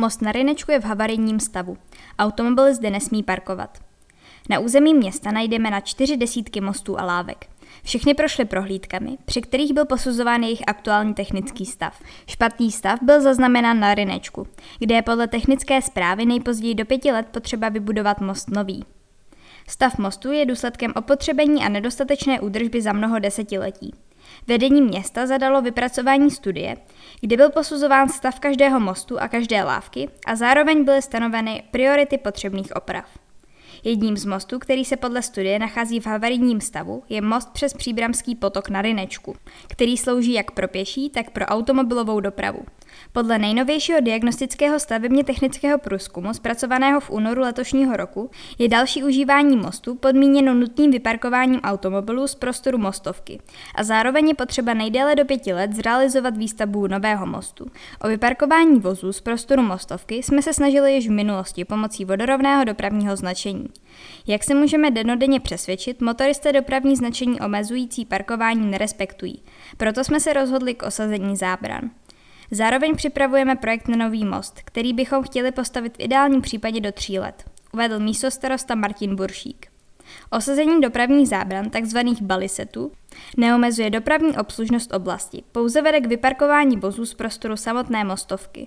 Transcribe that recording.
Most na Rynečku je v havarijním stavu. Automobil zde nesmí parkovat. Na území města najdeme na čtyři desítky mostů a lávek. Všechny prošly prohlídkami, při kterých byl posuzován jejich aktuální technický stav. Špatný stav byl zaznamenán na Rynečku, kde je podle technické zprávy nejpozději do pěti let potřeba vybudovat most nový. Stav mostu je důsledkem opotřebení a nedostatečné údržby za mnoho desetiletí. Vedení města zadalo vypracování studie, kde byl posuzován stav každého mostu a každé lávky a zároveň byly stanoveny priority potřebných oprav. Jedním z mostů, který se podle studie nachází v havarijním stavu, je most přes Příbramský potok na Rynečku, který slouží jak pro pěší, tak pro automobilovou dopravu. Podle nejnovějšího diagnostického stavebně technického průzkumu zpracovaného v únoru letošního roku je další užívání mostu podmíněno nutným vyparkováním automobilů z prostoru mostovky a zároveň je potřeba nejdéle do pěti let zrealizovat výstavbu nového mostu. O vyparkování vozů z prostoru mostovky jsme se snažili již v minulosti pomocí vodorovného dopravního značení. Jak se můžeme denodenně přesvědčit, motoristé dopravní značení omezující parkování nerespektují. Proto jsme se rozhodli k osazení zábran. Zároveň připravujeme projekt na nový most, který bychom chtěli postavit v ideálním případě do tří let, uvedl místostarosta Martin Buršík. Osazení dopravních zábran, tzv. balisetů, neomezuje dopravní obslužnost oblasti, pouze vede k vyparkování vozů z prostoru samotné mostovky.